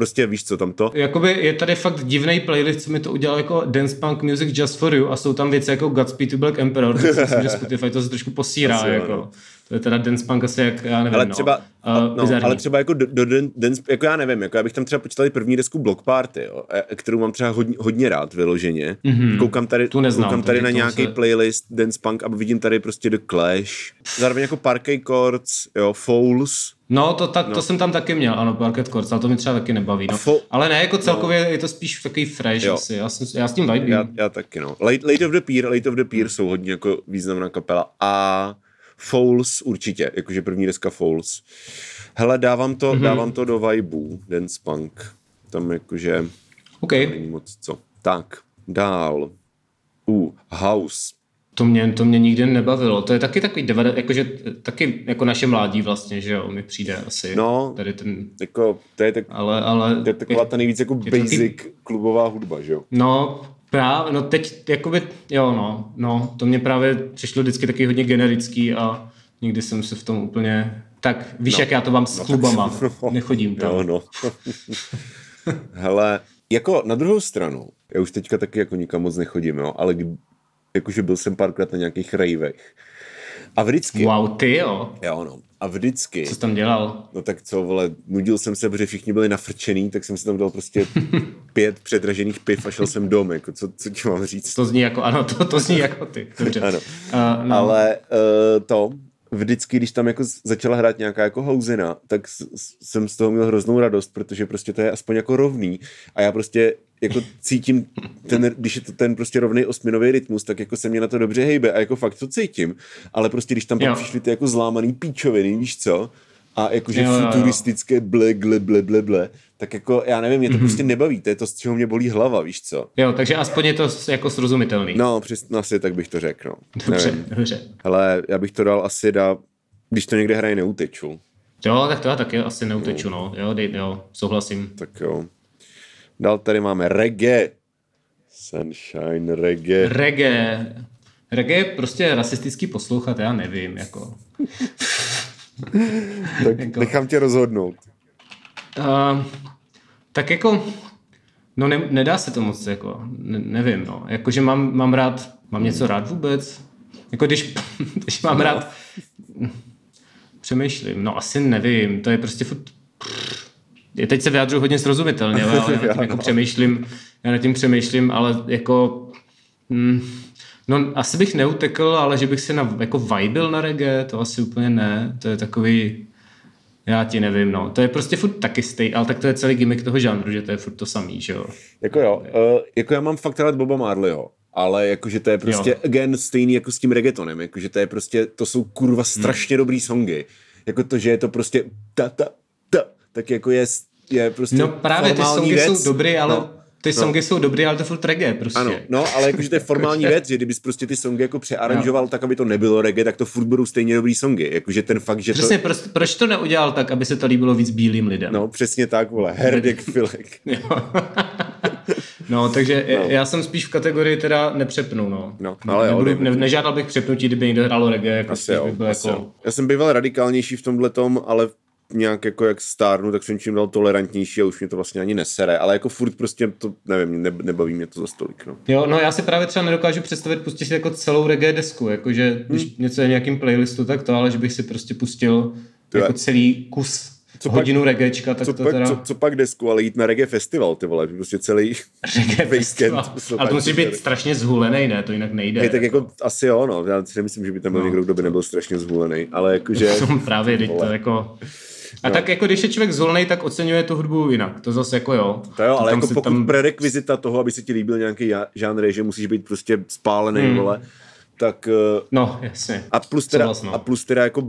prostě víš co tam to. Jakoby je tady fakt divný playlist, co mi to udělal jako Dance Punk Music Just For You a jsou tam věci jako Godspeed to Black Emperor, myslím, že Spotify to se trošku posírá, Asi jako. no. To je teda Dance Punk asi jak, já nevím, Ale no. třeba, Uh, no, ale třeba jako do, do, dance, jako já nevím, jako já bych tam třeba počítal i první desku Block Party, jo, e- kterou mám třeba hodně, hodně rád vyloženě. Mm-hmm. Koukám tady, Tu neznám, koukám tady takže na nějaký se- playlist Dance Punk a vidím tady prostě The Clash. Zároveň jako Parquet Chords, jo, Fouls. No, to, tak, to jsem tam taky měl, ano, Parket Courts, ale to mi třeba taky nebaví. No. fo- ale ne, jako celkově je to spíš takový fresh Jo. asi, já, jsem, já s tím vibím. Já, já taky, no. Late, Late of the Pier, Late of the Pier jsou hodně jako významná kapela. A Fouls určitě, jakože první deska Fouls. Hele, dávám to, mm-hmm. dávám to do vibu, Dance Punk. Tam jakože... OK, Není moc co. Tak, dál. U House. to mě, to mě nikdy nebavilo. To je taky takový, devade, jakože taky jako naše mládí vlastně, že jo, mi přijde asi. No. Tady ten, Jako, to je, tak, ale, ale... to je taková ta nejvíc jako je basic klubová hudba, že jo? No, právě, no teď, jakoby, jo no, no, to mě právě přišlo vždycky taky hodně generický a nikdy jsem se v tom úplně, tak víš, No. jak já to mám s No, klubama, (laughs) no. nechodím tam. Jo, no. (laughs) Hele, jako na druhou stranu, já už teďka taky jako nikam moc nechodím, jo, ale jakože byl jsem párkrát na nějakých rejvech. A vždycky, Wow, ty jo, jo no, a vždycky, co jsi tam dělal? no tak co, vole, nudil jsem se, protože všichni byli nafrčený, tak jsem si tam dal prostě (laughs) pět předražených piv a šel jsem dom, jako co, co ti mám říct. To zní jako, ano, to, to zní jako ty, dobře. Ano. Uh, no. Ale uh, to, vždycky, když tam jako začala hrát nějaká jako houzina, tak jsem z toho měl hroznou radost, protože prostě to je aspoň jako rovný. A já prostě jako cítím, ten, když je to ten prostě rovný osminový rytmus, tak jako se mě na to dobře hejbe a jako fakt to cítím, ale prostě když tam pak přišly ty jako zlámaný píčoviny, víš co, a jakože jo, futuristické jo. ble, ble, ble, ble, ble, tak jako já nevím, mě to mm-hmm. prostě nebaví, to je to, z čeho mě bolí hlava, víš co. Jo, takže aspoň je to jako srozumitelný. No, přesně asi tak bych to řekl, no. Dobře, nevím. dobře. Ale já bych to dal asi da, když to někde hraje neuteču. Jo, tak to já taky asi neuteču, no. Jo, dej, jo, souhlasím. Tak jo. Dál tady máme reggae. Sunshine reggae. Reggae. Reggae je prostě rasistický poslouchat, já nevím, jako. (laughs) tak jako... nechám tě rozhodnout. Uh, tak jako, no ne, nedá se to moc, jako, ne, nevím, no. Jakože mám, mám rád, mám něco rád vůbec? Jako když, (laughs) když mám no. rád, přemýšlím, no asi nevím, to je prostě furt, je teď se vyjádřuji hodně srozumitelně, ale já (laughs) nad tím jako přemýšlím, já nad tím přemýšlím, ale jako, hm, no asi bych neutekl, ale že bych se na, jako vibil na reggae, to asi úplně ne, to je takový, já ti nevím, no. To je prostě furt taky stej, ale tak to je celý gimmick toho žánru, že to je furt to samý, že jo. Jako jo, uh, jako já mám fakt rád Boba Marleyho, ale jakože to je prostě, jo. again, stejný jako s tím reggaetonem, jakože to je prostě, to jsou kurva strašně hmm. dobrý songy. Jako to, že je to prostě ta, ta, ta, tak jako je, je prostě No právě ty songy věc. jsou dobrý, ale no. Ty no. songy jsou dobrý, ale to furt reggae prostě. Ano, no, ale jakože to je formální věc, že kdybys prostě ty songy jako přearanžoval no. tak, aby to nebylo reggae, tak to furt budou stejně dobrý songy. Jakože ten fakt, že přesně, to... proč, proč to neudělal tak, aby se to líbilo víc bílým lidem? No, přesně tak, vole, herdek (laughs) filek. no, takže no. já jsem spíš v kategorii teda nepřepnu, no. No, ale Nebudu, jo, ne, nežádal bych přepnutí, kdyby někdo hrálo reggae, jako asi jo, by asi jako... Jo. Já jsem býval radikálnější v tomhle tom, ale nějak jako jak stárnu, tak jsem čím dal tolerantnější a už mě to vlastně ani nesere, ale jako furt prostě to, nevím, ne, nebaví mě to za stolik, no. Jo, no já si právě třeba nedokážu představit pustit si jako celou reggae desku, jakože když hmm. něco je nějakým playlistu, tak to, ale že bych si prostě pustil to jako je. celý kus co hodinu pak, reggaečka, tak co to pak, teda... Co, co, pak desku, ale jít na reggae festival, ty vole, prostě celý (laughs) reggae (laughs) festival. Ale to musí být strašně zhulený, ne? To jinak nejde. Je, tak jako, jako asi jo, no. Já si nemyslím, že by tam byl no. někdo, kdo by nebyl strašně zhulený, ale jakože... (laughs) právě, teď to jako... A no. tak jako když je člověk zvolený, tak oceňuje tu hudbu jinak. To zase jako jo. To jo, ale jako pokud tam... prerekvizita toho, aby se ti líbil nějaký žánr, že musíš být prostě spálený, hmm. vole, tak... Eh, no, jasně. A plus teda, no. a plus teda jako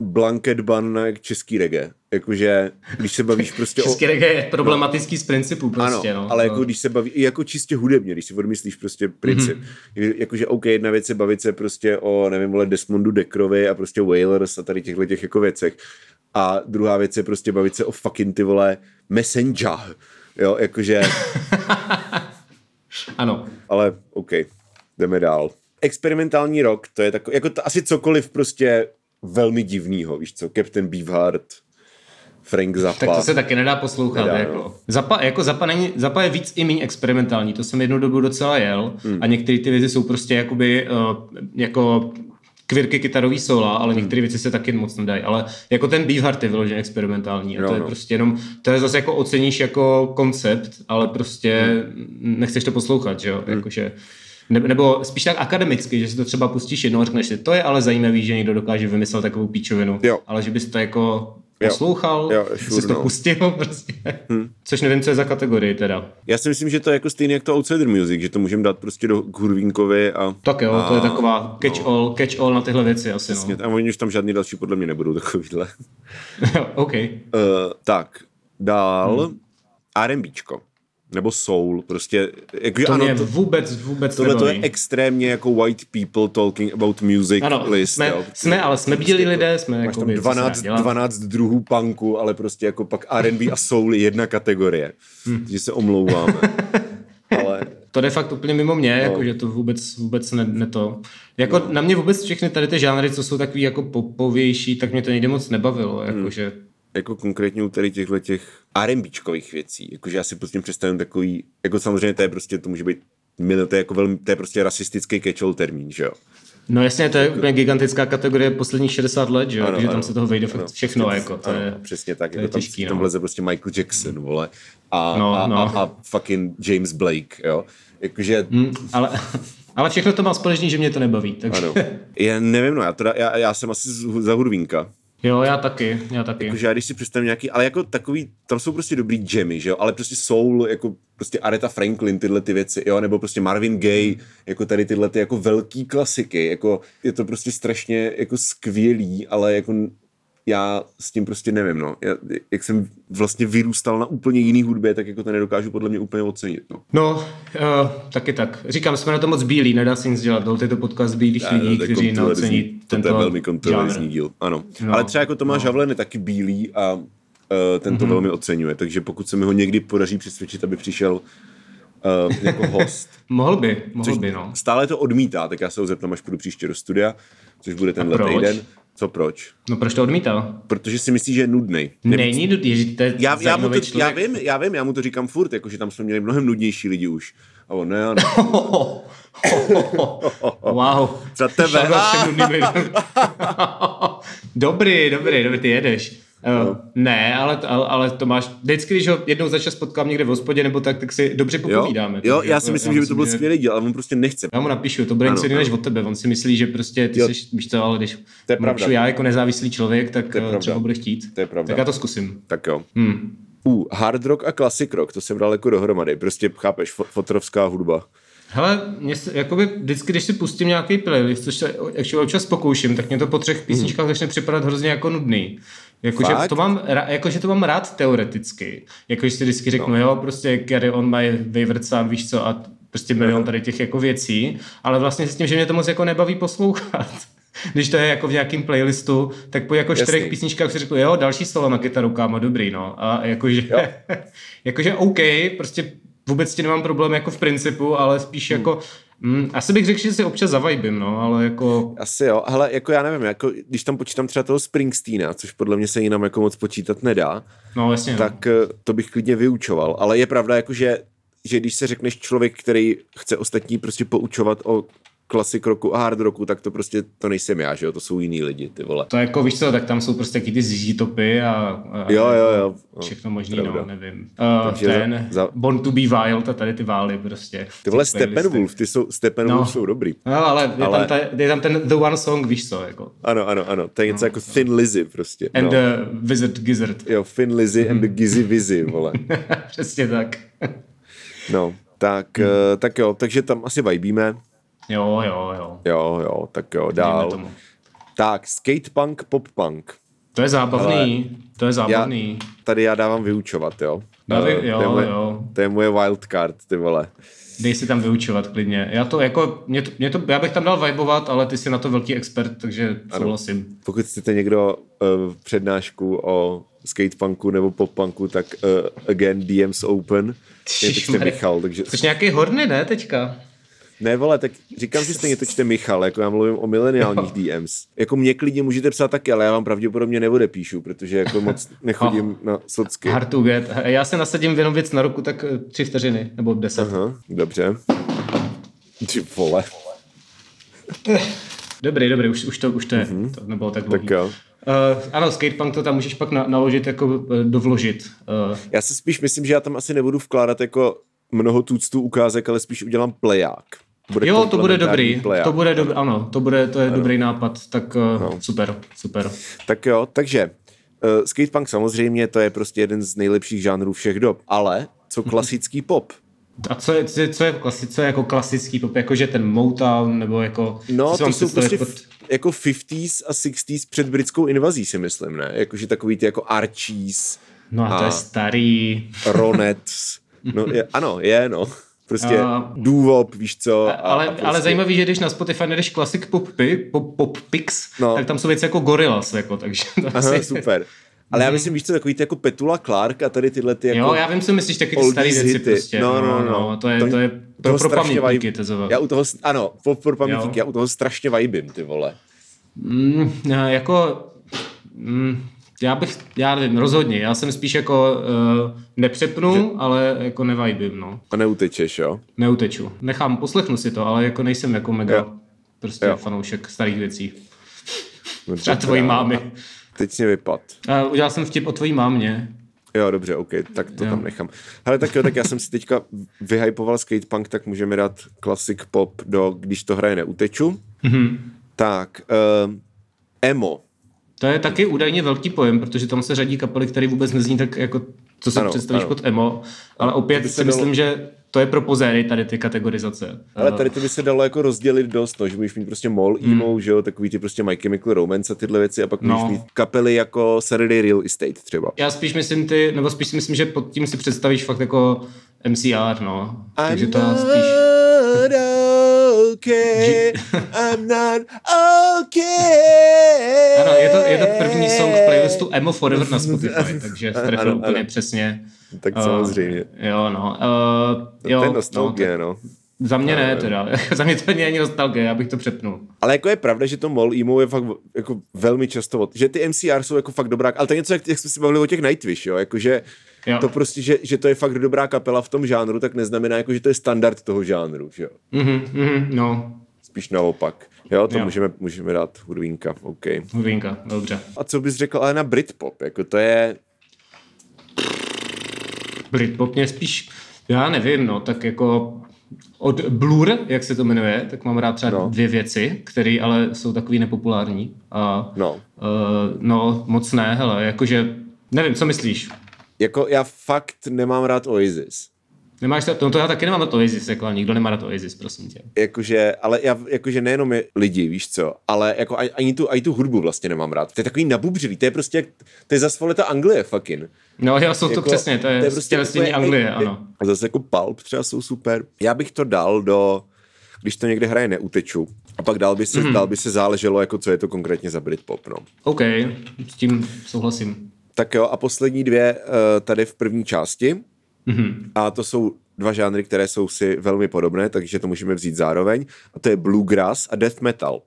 blanket ban na český reggae. Jakože, když se bavíš (laughs) prostě český o... reggae je problematický no. z principu prostě, ano, no. ale jako když se baví, jako čistě hudebně, když si odmyslíš prostě princip. Mm-hmm. Jakože OK, jedna věc je bavit se prostě o, nevím, vole, Desmondu Dekrovi a prostě Wailers a tady těchto těch jako věcech. A druhá věc je prostě bavit se o fucking ty vole Messenger. Jo, jakože... (laughs) ano. Ale OK, jdeme dál. Experimentální rok, to je tak, jako to, asi cokoliv prostě velmi divnýho, víš co, Captain Beefheart, Frank Zappa. Tak to se taky nedá poslouchat. Nedá, jako. No. Zappa, jako Zappa, není, Zappa je víc i méně experimentální, to jsem jednu dobu docela jel hmm. a některé ty věci jsou prostě jakoby uh, jako kvirky kytarový sola, ale hmm. některé věci se taky moc nedají. Ale jako ten Beefheart je vyloženě experimentální. A no, to je no. prostě jenom, to je zase jako oceníš jako koncept, ale prostě hmm. nechceš to poslouchat, že jo? Hmm. Jakože, ne, nebo spíš tak akademicky, že si to třeba pustíš jednou a řekneš si, to je ale zajímavý, že někdo dokáže vymyslet takovou píčovinu, jo. ale že bys to jako poslouchal, jo, jo, sure, jsi to no. pustil (laughs) prostě. Hmm. Což nevím, co je za kategorii teda. Já si myslím, že to je jako stejný jak to Outsider Music, že to můžeme dát prostě do Hurvínkovi a... Tak jo, a, to je taková catch, no. all, catch all na tyhle věci asi. Přesně, no. a oni už tam žádný další podle mě nebudou takovýhle. (laughs) OK. Uh, tak, dál hmm. R&Bčko nebo soul, prostě. Jak, to ano, mě to, vůbec, vůbec Tohle to je extrémně jako white people talking about music ano, list. Jsme, jo. jsme, ale jsme bílí prostě lidé, jsme Máš jako tam 12, 12 druhů punku, ale prostě jako pak R&B a soul je jedna kategorie. Hmm. Takže se omlouváme. (laughs) ale... To je fakt úplně mimo mě, no. jako, že to vůbec, vůbec ne, ne to. Jako no. na mě vůbec všechny tady ty žánry, co jsou takový jako popovější, tak mě to někdy moc nebavilo. Jako, hmm. že jako konkrétně u tady těchto těch R&Bčkových věcí, jakože já si prostě představím takový, jako samozřejmě to je prostě, to může být, to je jako velmi, to je prostě rasistický catch termín, že jo. No jasně, to je úplně gigantická kategorie posledních 60 let, že jo, takže tam se toho vejde fakt všechno, ano, jako, to ano, je, Přesně tak, to jako tam, těžký, tam no. vleze prostě Michael Jackson, vole, a, no, a, no. a, a fucking James Blake, jo, jakože... Mm, ale, ale všechno to má společný, že mě to nebaví, takže... Ano. Já nevím, no, já, teda, já, já jsem asi za hudvínka, Jo, já taky, já taky. Jakože já když si představím nějaký, ale jako takový, tam jsou prostě dobrý jammy, že jo, ale prostě soul, jako prostě Aretha Franklin, tyhle ty věci, jo, nebo prostě Marvin Gaye, jako tady tyhle ty jako velký klasiky, jako je to prostě strašně jako skvělý, ale jako já s tím prostě nevím, no. Já, jak jsem vlastně vyrůstal na úplně jiný hudbě, tak jako to nedokážu podle mě úplně ocenit, no. No, uh, taky tak. Říkám, jsme na to moc bílí, nedá se nic dělat. Byl to podcast bílých Já, lidí, to kteří neocení To tento je velmi kontroverzní díl, ano. No, Ale třeba jako Tomáš no. Havlen je taky bílý a uh, ten to velmi oceňuje, takže pokud se mi ho někdy podaří přesvědčit, aby přišel uh, jako (laughs) host, Mohl by, mohl by, no. stále to odmítá, tak já se ho zeptám, až půjdu příště do studia, což bude tenhle týden. Co proč? No proč to odmítal? Protože si myslí, že je nudný. Není ježi, to je Já, já, mu to, já, vím, já vím, já mu to říkám furt, jakože tam jsme měli mnohem nudnější lidi už. A on, ne, ne. (laughs) wow. Za tebe. (laughs) Dobrý, dobrý, dobrý, ty jedeš. Uh, ne, ale, ale, ale to máš, vždycky, když ho jednou za čas potkám někde v hospodě nebo tak, tak si dobře Jo, popovídáme. jo, Takže já jako si myslím, že by to byl skvělý díl, ale on prostě nechce. Já mu napíšu, to bude něco než od tebe. On si myslí, že prostě ty Jo. jsi, víš co, ale když To je napíšu já jako nezávislý člověk, tak To je eh, třeba bude chtít. To je pravda. Tak já to zkusím. Tak jo. Hmm. Uh, hard rock a classic rock, to jsem dal jako dohromady. Prostě, chápeš, fo- fotrovská hudba. Hele, mě se, jakoby vždycky, když si pustím nějaký playlist, což se actually občas pokouším, tak mě to po třech písničkách začne připadat hrozně jako nudný. Jakože to, mám, jakože to mám rád teoreticky. Jakože si vždycky řeknu, no. jo, prostě carry on my favorite song, víš co, a prostě milion tady těch jako věcí, ale vlastně s tím, že mě to moc jako nebaví poslouchat. (laughs) Když to je jako v nějakém playlistu, tak po jako čtyřech Jasný. písničkách si řeknu, jo, další solo na kytaru, kámo, dobrý, no. A jakože, (laughs) jakože OK, prostě vůbec ti nemám problém jako v principu, ale spíš jako, mm, asi bych řekl, že si občas zavajbím, no, ale jako, Asi jo, ale jako já nevím, jako když tam počítám třeba toho Springsteena, což podle mě se jinam jako moc počítat nedá, no jasně, no. tak eh, to bych klidně vyučoval. Ale je pravda, jako že, že když se řekneš člověk, který chce ostatní prostě poučovat o klasik roku a hard roku, tak to prostě to nejsem já, že jo, to jsou jiný lidi, ty vole. To jako, víš co, tak tam jsou prostě taky ty ZZ topy a, a Jo, jo, jo. No, všechno možný, pravda. no, nevím. Uh, Takže ten, za- za- Born to be Wild a tady ty vály prostě. Ty vole. Steppenwolf, ty jsou, Steppenwolf No. jsou dobrý. No, ale je, Ale- Tam ta, je tam ten The One Song, víš co, jako. Ano, ano, ano, to je něco jako Thin Lizzy prostě. And no. the Wizard Gizzard. Jo, Thin Lizzy and the Gizzy Vizzy, vole. (laughs) Přesně tak. No, tak, Hmm. tak jo, takže tam asi vibíme. Jo, jo, jo. Jo, jo, tak jo, dál. tomu. Tak, skatepunk, poppunk. To je zábavný, to je Já, zábavný. tady já dávám vyučovat, jo. Dávej, Eh, jo, to je moje, jo. To je moje wildcard, ty vole. Dej si tam vyučovat klidně. Já to jako, mě to, mě to, já bych tam dal vibovat, ale ty jsi na to velký expert, takže souhlasím. Pokud chcete někdo uh, přednášku o skatepunku nebo poppunku, tak uh, again DMs open. Je to čte Ježišmarja. Michal, takže... Jsi nějaký horny, ne, teďka? Ne, vole, tak říkám si stejně, to čte Michal, jako já mluvím o mileniálních DMs. Jako mě klidně můžete psát taky, ale já vám pravděpodobně neodepíšu, protože jako moc nechodím na socky. Hard to get. Já se nasadím jenom věc na ruku, tak eh, tři vteřiny, nebo deset. Aha, dobře. Ty vole. Dobrý, dobrý, už, už, to, už to je. Mm-hmm. To nebylo tak dlouhý. Tak jo. Uh, ano, skatepunk to tam můžeš pak na, naložit, jako uh, dovložit. Uh, Já si spíš myslím, že já tam asi nebudu vkládat jako mnoho tuctů ukázek, ale spíš udělám pleják. Bude jo, to bude dobrý. pleják. To bude dobrý, ano, to bude, to je ano. dobrý nápad, tak uh, no. super, super. Tak jo, takže uh, skatepunk samozřejmě to je prostě jeden z nejlepších žánrů všech dob, ale co klasický pop? A co je, co je, co je, klasi, co je jako klasický pop, jakože ten Motown, nebo jako... No, to jsou prostě pod- jako 50s a 60s před britskou invazí, si myslím, ne? Jakože takový ty jako Archies, No a to a- je starý. Ronettes. No, je, (laughs) ano, je, no. Prostě A- důvop, víš co. A, ale, a prostě, ale zajímavý, že když na Spotify najdeš Classic Pop, pop, pop Pix, No. no. tak tam jsou věci jako Gorillaz, jako, takže to Aha, asi- super. Ale já myslím, víš co, takový ty jako Petula Clark a tady tyhle ty jako... Jo, já vím, co myslíš, taky ty staré věci hity. prostě. No, no, no. To je, To- to je pro, pro pamětníky, zove. Já u toho, ano, pro, pro pamětníky, já u toho strašně vibím, ty vole. Mm, ne, jako, mm, já bych, já nevím, rozhodně, já jsem spíš jako uh, nepřepnu, že... ale jako nevajbím, no. A neutečeš, jo? Neuteču. Nechám, poslechnu si to, ale jako nejsem jako mega Jo. prostě Jo. fanoušek starých věcí. No, Třeba tvojí mámy. Teď mě vypad. Uh, udělal jsem vtip o tvojí mámě. Jo, dobře, OK, tak to Jo. tam nechám. Hele, tak jo, tak já jsem si teďka vyhypoval skatepunk, tak můžeme dát classic pop do Když to hraje neuteču. Mhm. Tak, um, emo. To je taky údajně velký pojem, protože tam se řadí kapely, které vůbec nezní tak jako, co si Ano, představíš ano. pod emo, ale opět si se dalo- myslím, že to je pro pozéry tady ty kategorizace. Ale tady to by se dalo jako rozdělit dost, no, že můžeš mít prostě mol, emo, že jo, takový ty prostě My Chemical Romance a tyhle věci a pak Hmm. No. můžeš mít kapely jako Saturday Real Estate třeba. Já spíš myslím ty, nebo spíš si myslím, že pod tím si představíš fakt jako MCR, no. Takže to spíš... okay, I'm not okay. Ano, je to, je to první song v playlistu Emo Forever na Spotify, (laughs) takže trefil úplně ano. přesně. Tak samozřejmě. Jo, no. Uh, jo, to je no, nostalgie, no. Za mě ne, teda. (laughs) za mě to není ani nostalgie, já bych to přepnul. Ale jako je pravda, že to mol emo je fakt jako velmi často, že ty MCR jsou jako fakt dobrá, ale to je něco, jak, jak jsme si bavili o těch Nightwish, jo, jakože Jo. to prostě, že, že to je fakt dobrá kapela v tom žánru, tak neznamená jako, že to je standard toho žánru, že jo. Mhm, mhm, no, Spíš naopak. Jo, to Jo. Můžeme, můžeme dát hudvínka, OK. hudinka, dobře. A co bys řekl ale na Britpop, jako to je, Britpop mě spíš, já nevím, no, tak jako od Blur, jak se to jmenuje, tak mám rád třeba no. dvě věci, které ale jsou takový nepopulární. A, no, uh, no, moc ne, hele, jakože, nevím, co myslíš? Jako já fakt nemám rád Oasis. Nemáš to, no to já taky nemám rád Oasis, jako, nikdo nemá rád Oasis, prosím tě. Jakože, ale já, jakože nejenom je lidi, víš co, ale jako ani, tu, ani tu hudbu vlastně nemám rád. To je takový nabubřelý, to je prostě, to je zase ta Anglie fucking. No jo, jsou to Jako, přesně, to je, to je prostě úplně- Anglie, ano. A zase jako Pulp třeba jsou super. Já bych to dal do, když to někde hraje neuteču, a pak dál by se, mm. dál by se záleželo, jako co je to konkrétně za Britpop, no. OK, s tím souhlasím. Tak jo, a poslední dvě uh, tady v první části. Mhm. A to jsou dva žánry, které jsou si velmi podobné, takže to můžeme vzít zároveň. A to je bluegrass a death metal.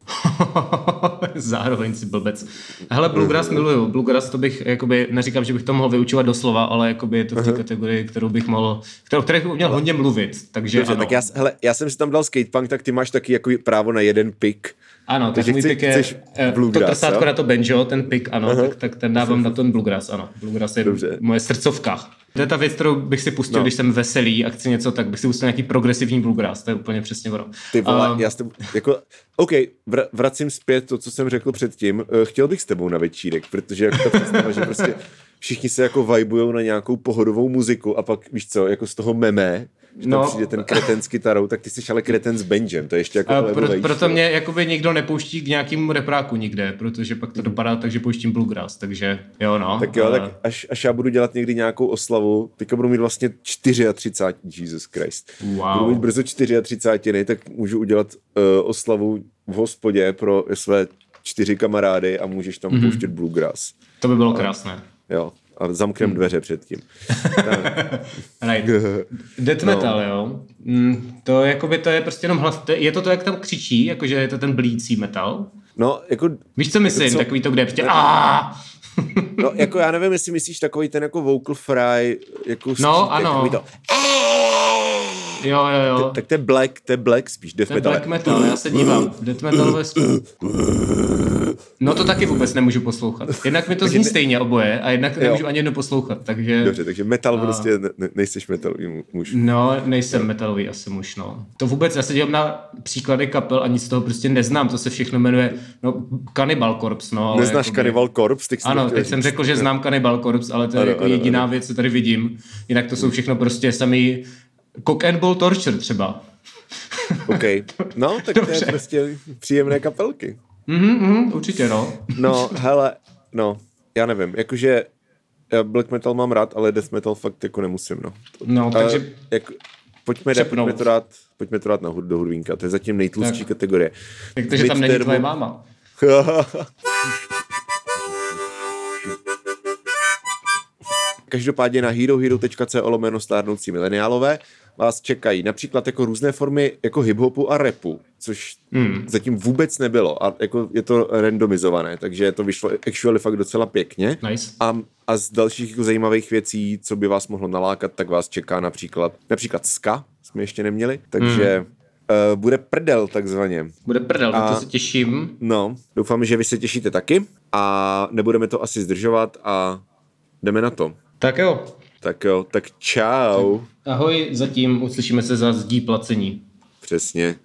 (laughs) Zároveň si blbec. Hele, Bluegrass miluju. Bluegrass to bych, jakoby, neříkám, že bych to mohl vyučovat doslova, ale jakoby je to v té kategorii, kterou bych mohl, kterou, kterou bych měl hodně mluvit. Takže Dobře, ano. tak já, hele, já jsem si tam dal skatepunk, tak ty máš taky jako právo na jeden pick. Ano, tak Takže můj pick je eh, to trsátko na to banjo, ten pick, ano, tak, tak ten dávám na ten bluegrass, ano. Bluegrass je Dobře. moje srdcovka. To je ta věc, kterou bych si pustil, No. když jsem veselý a chci něco, tak bych si pustil nějaký progresivní bluegrass, to je úplně přesně ono. Ty vole, Um, já s tebou, jako, OK, vr, vracím zpět to, co jsem řekl předtím. Eh, Chtěl bych s tebou na večírek, protože jako ta představa, že prostě všichni se jako vibujou na nějakou pohodovou muziku a pak, víš co, jako z toho meme, že tam No. přijde ten kreten s kytarou, tak ty jsi ale kreten s banjem, to je ještě jako A pro, levelejší. proto mě jakoby nikdo nepouští k nějakému repráku nikde, protože pak to dopadá tak, že pouštím bluegrass, takže jo no. Tak jo, ale- tak až, až já budu dělat někdy nějakou oslavu, teďka budu mít vlastně 34, Jesus Christ. Wow. Budu mít brzo 34, tak můžu udělat uh, oslavu v hospodě pro své čtyři kamarády a můžeš tam mm-hmm. pouštět bluegrass. To by bylo krásné. Jo, a zamknem dveře předtím. (laughs) Right. (laughs) Death No. metal, jo. Mm, to, jakoby, to je prostě jenom hlas. to- Je to to, jak tam křičí, jakože je to ten blící metal? No, jako, Víš, co myslím? co? Takový to, kde je prostě "Aaa!" no, jako já nevím, jestli myslíš takový ten jako vocal fry, jako skřítek, ano. takový to, Jo, jo, jo. tak to je black, to je black spíš, death metal. black metal, já se dívám. Death metal ve No to taky vůbec nemůžu poslouchat. Jednak mi to zní stejně oboje a jednak nemůžu ani jedno poslouchat, takže... Dobře, takže metal prostě ne, ne, nejseš metalový mu- muž. No, nejsem metalový asi muž, no. To vůbec, já se dívám na příklady kapel a nic z toho prostě neznám, to se všechno jmenuje, no, Cannibal Corpse, no. ale Neznáš jakoby- Cannibal Corpse? Teď to Ano, teď jsem řekl, že znám Cannibal Corpse, ale to je Ano, jako ano, jediná věc, co tady vidím. Jinak to jsou všechno prostě samý Cock and Ball Torture třeba. OK. No, (laughs) tak to je prostě příjemné kapelky. Mhm, mhm, určitě, no. No, hele, no, já nevím, jakože já black metal mám rád, ale death metal fakt jako nemusím, no. No, Takže... jak, pojďme, dát, pojďme, to dát, pojďme to dát na hud, do hudvínka, to je zatím nejtlustší Tak. kategorie. takže tam není tvoje máma. (laughs) Každopádně na herohero.co lomeno stárnoucí mileniálové vás čekají například jako různé formy jako hiphopu a rapu, což hmm. zatím vůbec nebylo a jako je to randomizované, takže to vyšlo actually fakt docela pěkně. Nice. A, a z dalších jako zajímavých věcí, co by vás mohlo nalákat, tak vás čeká například, například ska, jsme ještě neměli, takže hmm. uh, bude prdel takzvaně. Bude prdel, a... to se těším. No, doufám, že vy se těšíte taky a nebudeme to asi zdržovat a jdeme na to. Tak jo. Tak jo, tak čau. Ahoj, zatím uslyšíme se za zdí placení. Přesně.